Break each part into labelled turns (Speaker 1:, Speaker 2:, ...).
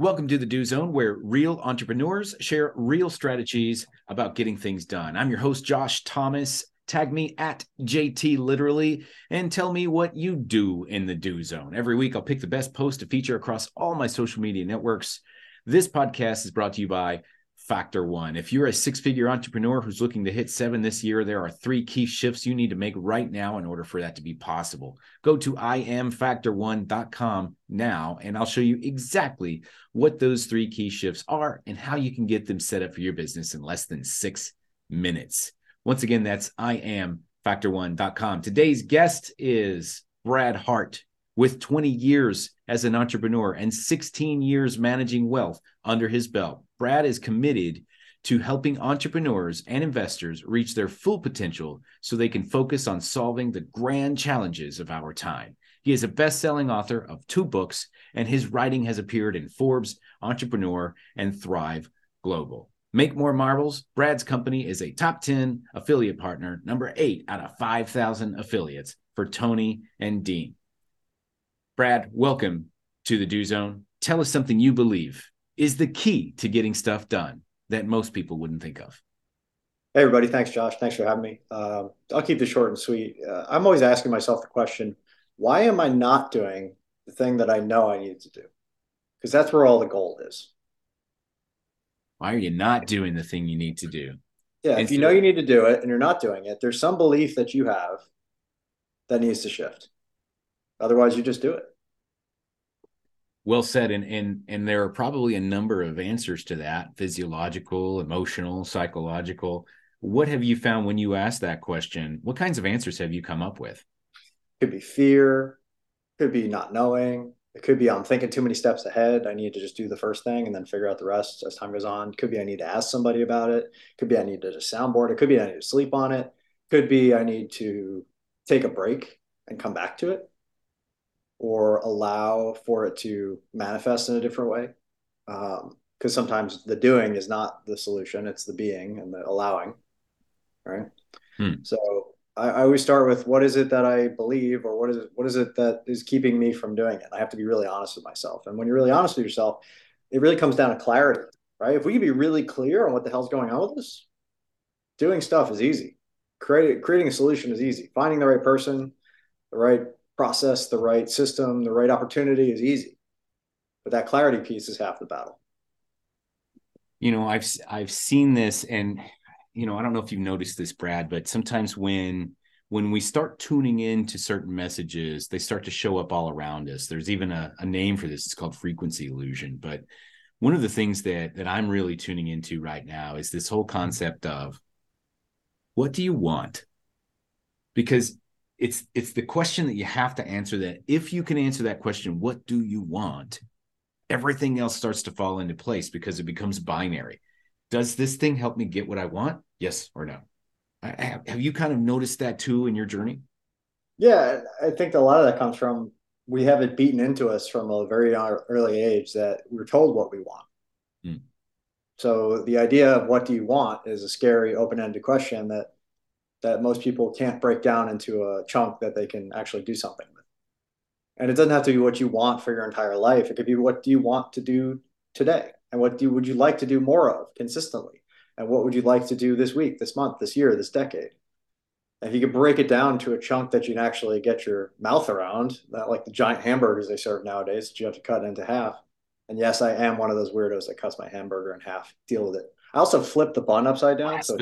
Speaker 1: Welcome to the Do Zone, where real entrepreneurs share real strategies about getting things done. I'm your host, Josh Thomas. Tag me at JT Literally and tell me what you do in the Do Zone. Every week, I'll pick the best post to feature across all my social media networks. This podcast is brought to you by Factor One. If you're a six figure entrepreneur who's looking to hit seven this year, there are three key shifts you need to make right now in order for that to be possible. Go to iamfactor1.com now, and I'll show you exactly what those three key shifts are and how you can get them set up for your business in less than six minutes. Once again, that's iamfactor1.com. Today's guest is Brad Hart with 20 years as an entrepreneur and 16 years managing wealth under his belt. Brad is committed to helping entrepreneurs and investors reach their full potential so they can focus on solving the grand challenges of our time. He is a best selling author of two books, and his writing has appeared in Forbes, Entrepreneur, and Thrive Global. Make More Marbles, Brad's company is a top 10 affiliate partner, number eight out of 5,000 affiliates for Tony and Dean. Brad, welcome to the Do Zone. Tell us something you believe is the key to getting stuff done that most people wouldn't think of?
Speaker 2: Hey, everybody. Thanks, Josh. Thanks for having me. Um, I'll keep this short and sweet. Uh, I'm always asking myself the question why am I not doing the thing that I know I need to do? Because that's where all the gold is.
Speaker 1: Why are you not doing the thing you need to do?
Speaker 2: Yeah, if you know you need to do it and you're not doing it, there's some belief that you have that needs to shift. Otherwise, you just do it
Speaker 1: well said and and and there are probably a number of answers to that physiological emotional psychological. What have you found when you ask that question? What kinds of answers have you come up with?
Speaker 2: Could be fear could be not knowing it could be i'm thinking too many steps ahead i need to just do the first thing and then figure out the rest as time goes on. Could be i need to ask somebody about it. Could be i need to just soundboard it. Could be i need to sleep on it. Could be i need to take a break and come back to it or allow for it to manifest in a different way. Because um, sometimes the doing is not the solution; it's the being and the allowing. Right. Hmm. So I, I, always start with what is it that I believe, or what is it, what is it that is keeping me from doing it? I have to be really honest with myself. And when you're really honest with yourself, it really comes down to clarity. Right. If we can be really clear on what the hell's going on with this, doing stuff is easy. Creating creating a solution is easy. Finding the right person, the right process, the right system, the right opportunity is easy. But that clarity piece is half the battle.
Speaker 1: You know, I've I've seen this and you know, I don't know if you've noticed this, Brad, but sometimes when when we start tuning in to certain messages, they start to show up all around us. There's even a, a name for this. It's called frequency illusion. But one of the things that that I'm really tuning into right now is this whole concept of what do you want? Because it's it's the question that you have to answer that if you can answer that question what do you want? Everything else starts to fall into place because it becomes binary. Does this thing help me get what i want? Yes or no? I, have you kind of noticed that too in your journey?
Speaker 2: Yeah i think a lot of that comes from we have it beaten into us from a very early age that we're told what we want. Mm. so the idea of what do you want is a scary open-ended question that that most people can't break down into a chunk that they can actually do something with. And it doesn't have to be what you want for your entire life. It could be what do you want to do today? And what do you, would you like to do more of consistently? And what would you like to do this week, this month, this year, this decade? And if you could break it down to a chunk that you can actually get your mouth around, not like the giant hamburgers they serve nowadays that you have to cut into half. And yes, I am one of those weirdos that cuts my hamburger in half. Deal with it. I also flip the bun upside down. So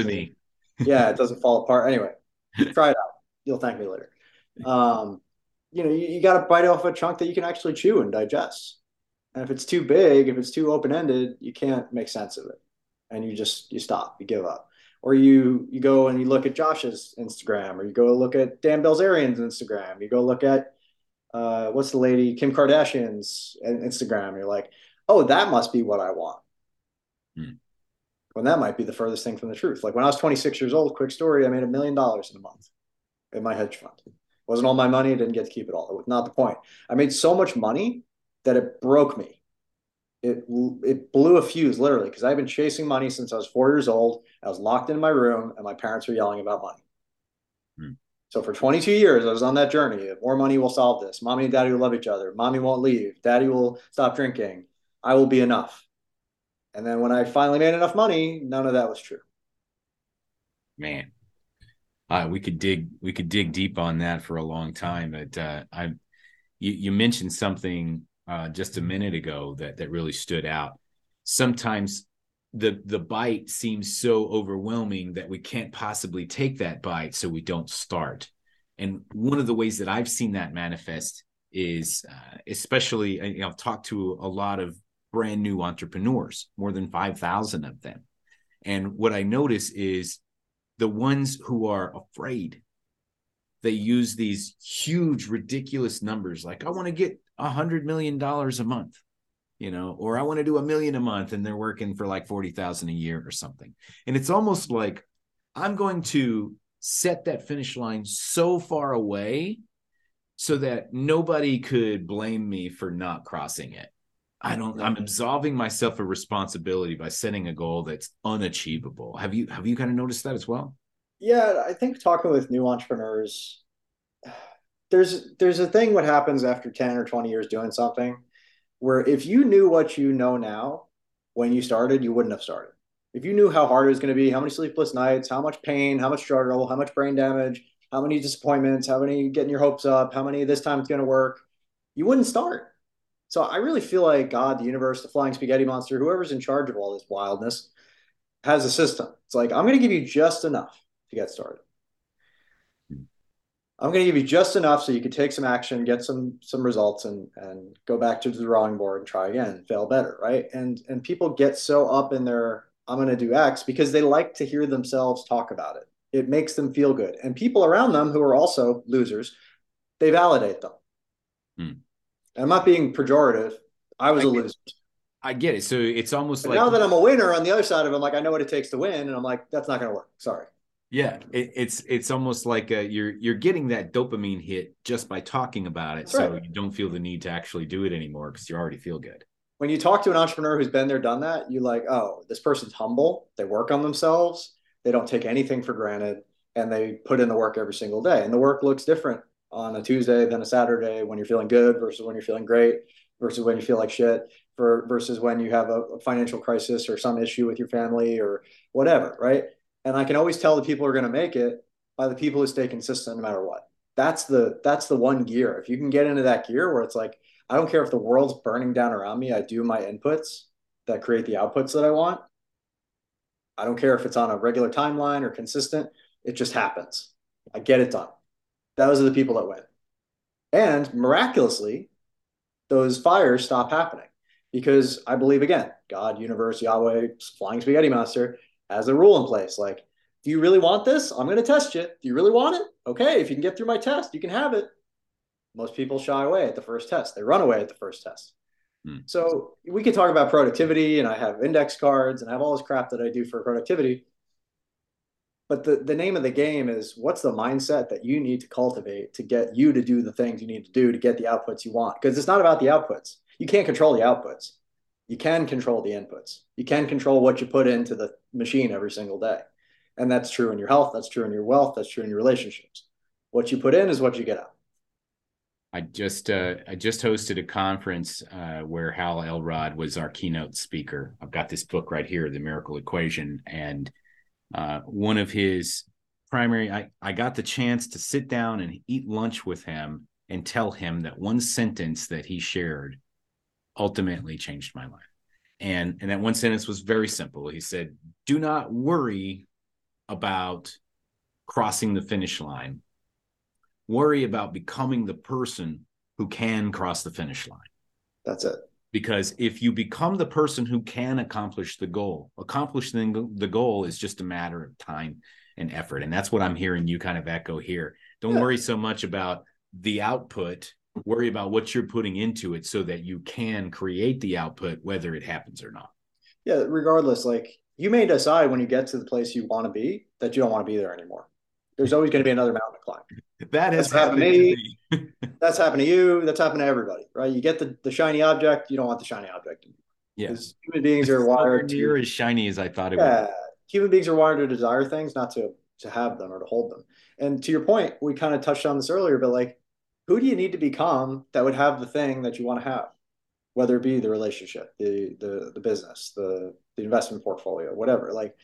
Speaker 2: yeah, it doesn't fall apart. Anyway, try it out. You'll thank me later. Um, you know, you, you got to bite off a chunk that you can actually chew and digest. And if it's too big, if it's too open ended, you can't make sense of it, and you just you stop, you give up, or you you go and you look at Josh's Instagram, or you go look at Dan Bilzerian's Instagram, you go look at uh, what's the lady Kim Kardashian's Instagram. You're like, oh, that must be what I want. Hmm when that might be the furthest thing from the truth. Like when I was 26 years old, quick story, I made a million dollars in a month in my hedge fund. It wasn't all my money. I didn't get to keep it all. It was not the point. I made so much money that it broke me. It it blew a fuse literally because I've been chasing money since I was four years old. I was locked in my room and my parents were yelling about money. Hmm. So for 22 years, I was on that journey. More money will solve this. Mommy and daddy will love each other. Mommy won't leave. Daddy will stop drinking. I will be enough. And then when I finally made enough money, none of that was true.
Speaker 1: Man, uh, we could dig we could dig deep on that for a long time. But uh, I, you, you mentioned something uh, just a minute ago that that really stood out. Sometimes the the bite seems so overwhelming that we can't possibly take that bite, so we don't start. And one of the ways that I've seen that manifest is, uh, especially, you know, I've talked to a lot of brand new entrepreneurs, more than five thousand of them, and what I notice is the ones who are afraid they use these huge ridiculous numbers like i want to get a hundred million dollars a month you know or i want to do a million a month and they're working for like 40,000 a year or something. And it's almost like i'm going to set that finish line so far away so that nobody could blame me for not crossing it i don't i'm absolving myself a responsibility by setting a goal that's unachievable. Have you have you kind of noticed that as well?
Speaker 2: Yeah i think talking with new entrepreneurs there's there's a thing what happens after 10 or 20 years doing something where if you knew what you know now when you started you wouldn't have started. If you knew how hard it was going to be how many sleepless nights how much pain how much struggle how much brain damage how many disappointments how many getting your hopes up how many this time it's going to work you wouldn't start so i really feel like god the universe the flying spaghetti monster whoever's in charge of all this wildness has a system it's like i'm going to give you just enough to get started I'm going to give you just enough so you can take some action, get some some results, and and go back to the drawing board and try again, fail better, right? And and people get so up in their I'm going to do X because they like to hear themselves talk about it. It makes them feel good, and people around them who are also losers, they validate them. Hmm. I'm not being pejorative. I was I a loser.
Speaker 1: I get it. So it's almost
Speaker 2: but
Speaker 1: like
Speaker 2: now that I'm a winner on the other side of it, I'm like, I know what it takes to win, and I'm like, that's not going to work. Sorry.
Speaker 1: Yeah, it, it's it's almost like uh, you're you're getting that dopamine hit just by talking about it, That's so right. you don't feel the need to actually do it anymore because you already feel good.
Speaker 2: When you talk to an entrepreneur who's been there, done that, you're like, oh, this person's humble. They work on themselves. They don't take anything for granted, and they put in the work every single day. And the work looks different on a Tuesday than a Saturday when you're feeling good versus when you're feeling great versus when you feel like shit for versus when you have a financial crisis or some issue with your family or whatever, right? And I can always tell the people are going to make it by the people who stay consistent no matter what. That's the that's the one gear. If you can get into that gear where it's like, I don't care if the world's burning down around me, I do my inputs that create the outputs that I want. I don't care if it's on a regular timeline or consistent, it just happens. I get it done. Those are the people that win. And miraculously, those fires stop happening because I believe again, God, universe, Yahweh, flying spaghetti monster, has a rule in place. Like, do you really want this? I'm going to test you. Do you really want it? Okay, if you can get through my test, you can have it. Most people shy away at the first test. They run away at the first test. Hmm. So we can talk about productivity, and I have index cards and I have all this crap that I do for productivity. But the, the name of the game is what's the mindset that you need to cultivate to get you to do the things you need to do to get the outputs you want? Because it's not about the outputs. You can't control the outputs you can control the inputs. You can control what you put into the machine every single day. And that's true in your health, that's true in your wealth, that's true in your relationships. What you put in is what you get out.
Speaker 1: I just uh, I just hosted a conference uh, where Hal Elrod was our keynote speaker. I've got this book right here, The Miracle Equation, and uh, one of his primary. I I got the chance to sit down and eat lunch with him and tell him that one sentence that he shared ultimately changed my life. And and that one sentence was very simple. He said, "Do not worry about crossing the finish line. Worry about becoming the person who can cross the finish line."
Speaker 2: That's it.
Speaker 1: Because if you become the person who can accomplish the goal, accomplishing the goal is just a matter of time and effort. And that's what I'm hearing you kind of echo here. Don't yeah. worry so much about the output worry about what you're putting into it so that you can create the output whether it happens or not
Speaker 2: yeah regardless like you may decide when you get to the place you want to be that you don't want to be there anymore there's always going to be another mountain to climb.
Speaker 1: That has happened, happened, to me,
Speaker 2: me. that's happened to you. That's happened to everybody right? You get the, the shiny object you don't want the shiny object
Speaker 1: yes.
Speaker 2: Human beings are wired
Speaker 1: to as shiny as i thought it
Speaker 2: yeah, human beings are wired to desire things not to to have them or to hold them. And to your point we kind of touched on this earlier but like who do you need to become that would have the thing that you want to have? whether it be the relationship, the the the business, the the investment portfolio, whatever. Like,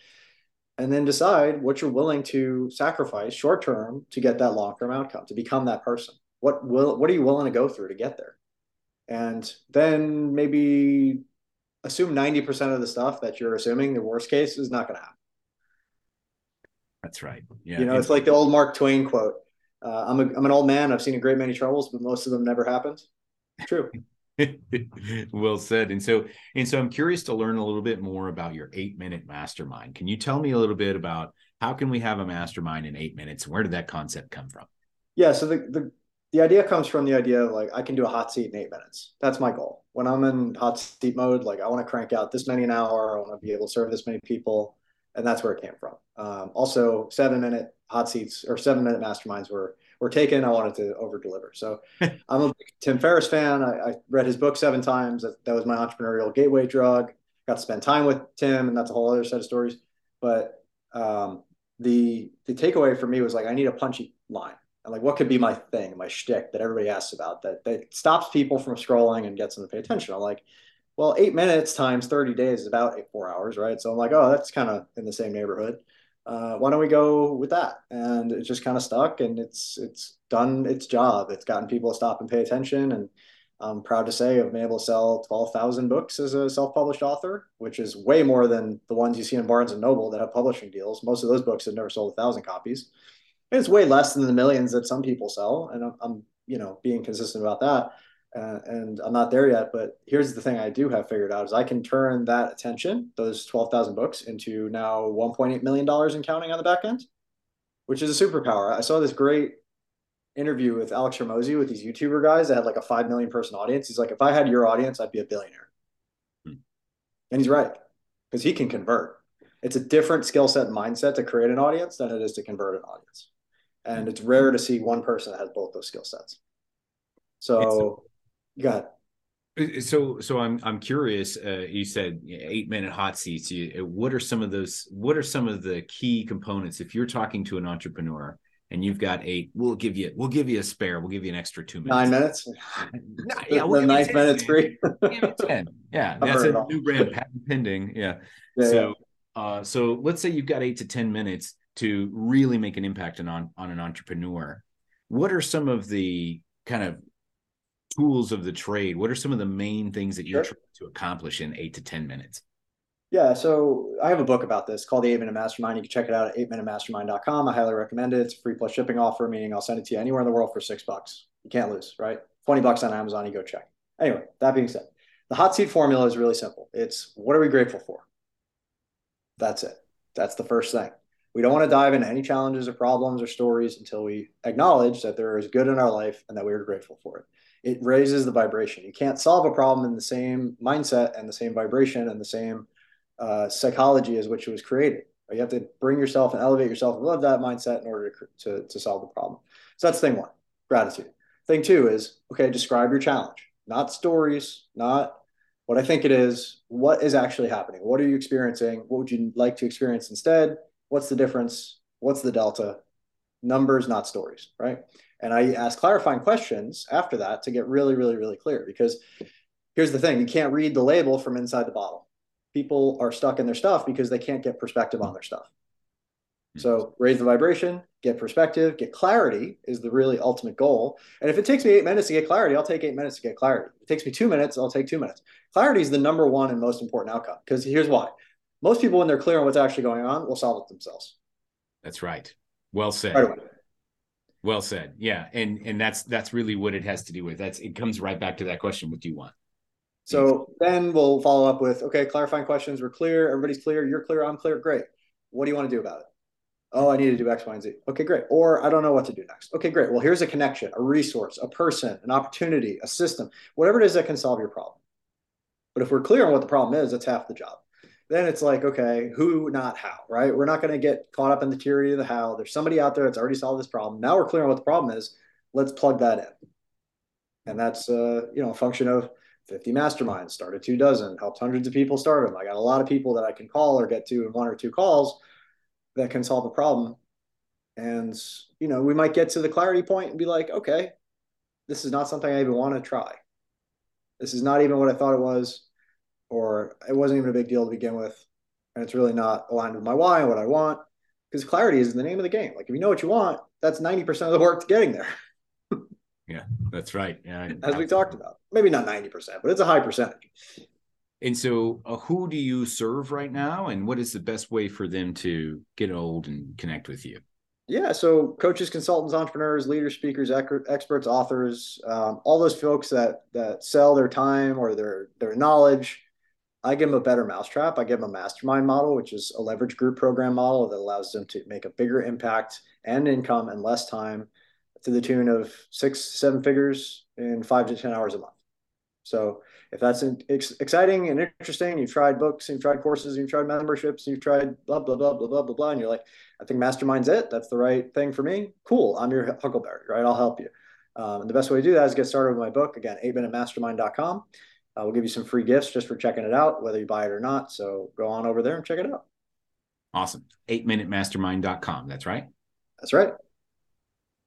Speaker 2: and then decide what you're willing to sacrifice short term to get that long term outcome, to become that person. What will what are you willing to go through to get there? And then maybe assume 90% of the stuff that you're assuming the worst case is not going to happen.
Speaker 1: That's right. Yeah.
Speaker 2: You know, it's like the old Mark Twain quote. Uh, I'm, a, I'm an old man. I've seen a great many troubles, but most of them never happened. True.
Speaker 1: well said. And so, and so I'm curious to learn a little bit more about your eight minute mastermind. Can you tell me a little bit about how can we have a mastermind in eight minutes? Where did that concept come from?
Speaker 2: Yeah. So the, the, the idea comes from the idea of like, I can do a hot seat in eight minutes. That's my goal. When I'm in hot seat mode, like I want to crank out this many an hour. I want to be able to serve this many people. And that's where it came from. Um, also seven minute hot seats or seven minute masterminds were were taken. I wanted to over deliver. So I'm a Tim Ferriss fan. I, I, read his book seven times. That, that was my entrepreneurial gateway drug. Got to spend time with Tim, and that's a whole other set of stories. But um, the the takeaway for me was like I need a punchy line. And like what could be my thing, my shtick that everybody asks about that that stops people from scrolling and gets them to pay attention. I'm like, well, eight minutes times 30 days is about eight, four hours, right? So I'm like, oh, that's kind of in the same neighborhood uh, why don't we go with that? And it just kind of stuck, and it's it's done its job. It's gotten people to stop and pay attention, and I'm proud to say I've been able to sell twelve thousand books as a self-published author, which is way more than the ones you see in Barnes and Noble that have publishing deals. Most of those books have never sold a thousand copies, and it's way less than the millions that some people sell. And I'm, I'm you know being consistent about that uh, and I'm not there yet. But here's the thing I do have figured out is I can turn that attention, those 12,000 books, into now 1.8 million dollars in counting on the back end, which is a superpower. I saw this great interview with Alex Hormozi with these YouTuber guys that had like a five million person audience. He's like, if I had your audience, I'd be a billionaire. Hmm. And he's right because he can convert. It's a different skill set and mindset to create an audience than it is to convert an audience. And it's rare to see one person that has both those skill sets. So Got
Speaker 1: uh, so so i'm i'm curious uh, you said eight minute hot seats. You, uh, what are some of those what are some of the key components? If you're talking to an entrepreneur and you've got eight we'll give you we'll give you a spare. We'll give you an extra two minutes.
Speaker 2: Nine minutes?
Speaker 1: Yeah we'll ninth minutes free? 10 yeah that's a new brand patent pending. Yeah, yeah so yeah. uh so let's say you've got eight to ten minutes to really make an impact on on an entrepreneur. What are some of the kind of tools of the trade, what are some of the main things that you're sure. trying to accomplish in eight to 10 minutes?
Speaker 2: Yeah, so I have a book about this called The Eight Minute Mastermind. You can check it out at eightminutemastermind.com. I highly recommend it. It's a free plus shipping offer, meaning I'll send it to you anywhere in the world for six bucks. You can't lose, right? 20 bucks on Amazon, you go check. Anyway, that being said, the hot seat formula is really simple. It's what are we grateful for? That's it. That's the first thing. We don't want to dive into any challenges or problems or stories until we acknowledge that there is good in our life and that we are grateful for it it raises the vibration. You can't solve a problem in the same mindset and the same vibration and the same uh, psychology as which it was created. You have to bring yourself and elevate yourself above that mindset in order to, to, to solve the problem. So that's thing one, gratitude. Thing two is, okay, describe your challenge, not stories, not what I think it is, what is actually happening? What are you experiencing? What would you like to experience instead? What's the difference? What's the delta? Numbers, not stories, right? And I ask clarifying questions after that to get really, really, really clear. Because here's the thing you can't read the label from inside the bottle. People are stuck in their stuff because they can't get perspective on their stuff. Hmm. So raise the vibration, get perspective, get clarity is the really ultimate goal. And if it takes me eight minutes to get clarity, I'll take eight minutes to get clarity. If it takes me two minutes, I'll take two minutes. Clarity is the number one and most important outcome because here's why. Most people, when they're clear on what's actually going on, will solve it themselves.
Speaker 1: That's right. Well said. Right well said. Yeah, and and that's that's really what it has to do with. That's it comes right back to that question. What do you want?
Speaker 2: So then we'll follow up with okay, clarifying questions. We're clear. Everybody's clear. You're clear. I'm clear. Great. What do you want to do about it? Oh, I need to do X, Y, and Z. Okay, great. Or I don't know what to do next. Okay, great. Well, here's a connection, a resource, a person, an opportunity, a system, whatever it is that can solve your problem. But if we're clear on what the problem is, that's half the job then it's like, okay, who, not how, right? We're not going to get caught up in the theory of the how. There's somebody out there that's already solved this problem. Now we're clear on what the problem is. Let's plug that in. And that's, uh, you know, a function of 50 masterminds, started two dozen, helped hundreds of people start them. I got a lot of people that I can call or get to in one or two calls that can solve a problem. And, you know, we might get to the clarity point and be like, okay, this is not something I even want to try this is not even what I thought it was, or it wasn't even a big deal to begin with, and it's really not aligned with my why and what I want. Because clarity is the name of the game. Like if you know what you want, that's ninety percent of the work to getting there.
Speaker 1: yeah, that's right. Yeah,
Speaker 2: as we talked about, maybe not ninety percent, but it's a high percentage.
Speaker 1: And so, uh, who do you serve right now, and what is the best way for them to get old and connect with you?
Speaker 2: Yeah, so coaches, consultants, entrepreneurs, leaders, speakers, experts, authors, um, all those folks that that sell their time or their their knowledge. I give them a better mousetrap. I give them a mastermind model, which is a leverage group program model that allows them to make a bigger impact and income in less time to the tune of six, seven figures in five to 10 hours a month. So if that's exciting and interesting, you've tried books, you've tried courses, you've tried memberships, you've tried blah, blah, blah, blah, blah, blah, blah, and you're like, I think mastermind's it. That's the right thing for me. Cool. I'm your huckleberry, right? I'll help you. Um, and the best way to do that is get started with my book. Again, 8minutemastermind.com. Uh, we'll give you some free gifts just for checking it out, whether you buy it or not. So go on over there and check it out.
Speaker 1: Awesome. 8minutemastermind.com. That's right.
Speaker 2: That's right.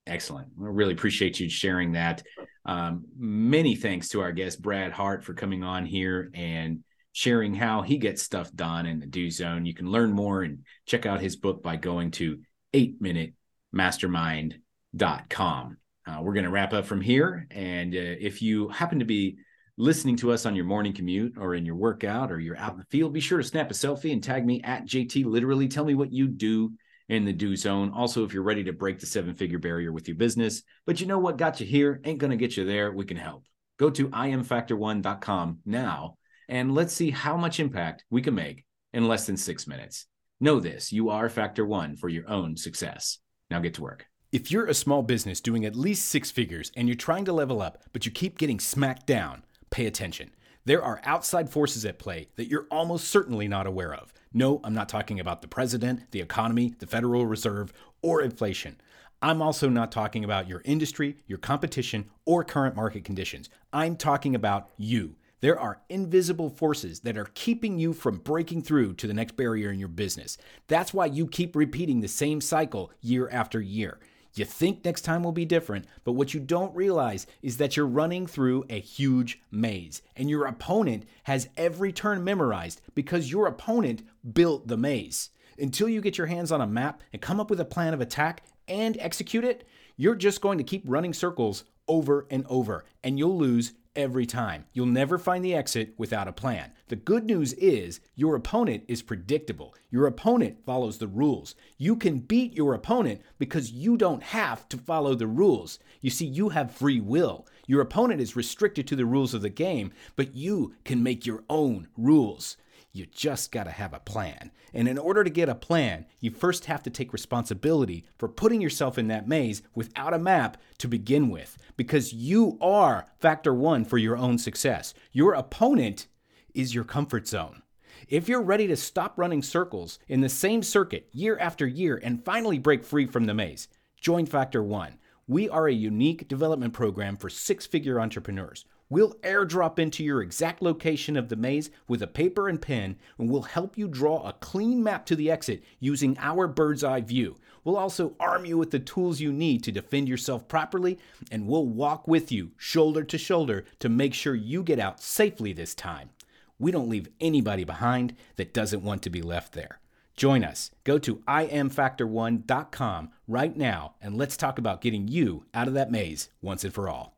Speaker 1: Excellent. We really appreciate you sharing that. Um, many thanks to our guest, Brad Hart, for coming on here and sharing how he gets stuff done in the do zone. You can learn more and check out his book by going to 8minutemastermind.com. Uh, we're going to wrap up from here. And uh, if you happen to be listening to us on your morning commute or in your workout or you're out in the field, be sure to snap a selfie and tag me at JT Literally. Tell me what you do in the do zone. Also, if you're ready to break the seven figure barrier with your business, but you know what got you here ain't going to get you there, we can help. Go to imfactor1.com now and let's see how much impact we can make in less than six minutes. Know this you are factor one for your own success. Now get to work. If you're a small business doing at least six figures and you're trying to level up, but you keep getting smacked down, pay attention. There are outside forces at play that you're almost certainly not aware of. No, I'm not talking about the president, the economy, the Federal Reserve, or inflation. I'm also not talking about your industry, your competition, or current market conditions. I'm talking about you. There are invisible forces that are keeping you from breaking through to the next barrier in your business. That's why you keep repeating the same cycle year after year. You think next time will be different, but what you don't realize is that you're running through a huge maze, and your opponent has every turn memorized because your opponent built the maze. Until you get your hands on a map and come up with a plan of attack and execute it, you're just going to keep running circles over and over, and you'll lose every time. You'll never find the exit without a plan. The good news is your opponent is predictable. Your opponent follows the rules. You can beat your opponent because you don't have to follow the rules. You see, you have free will. Your opponent is restricted to the rules of the game, but you can make your own rules. You just got to have a plan. And in order to get a plan, you first have to take responsibility for putting yourself in that maze without a map to begin with, because you are factor one for your own success. Your opponent is your comfort zone. If you're ready to stop running circles in the same circuit year after year and finally break free from the maze, join Factor One. We are a unique development program for six figure entrepreneurs. We'll airdrop into your exact location of the maze with a paper and pen, and we'll help you draw a clean map to the exit using our bird's eye view. We'll also arm you with the tools you need to defend yourself properly, and we'll walk with you shoulder to shoulder to make sure you get out safely this time. We don't leave anybody behind that doesn't want to be left there. Join us. Go to imfactor1.com right now and let's talk about getting you out of that maze once and for all.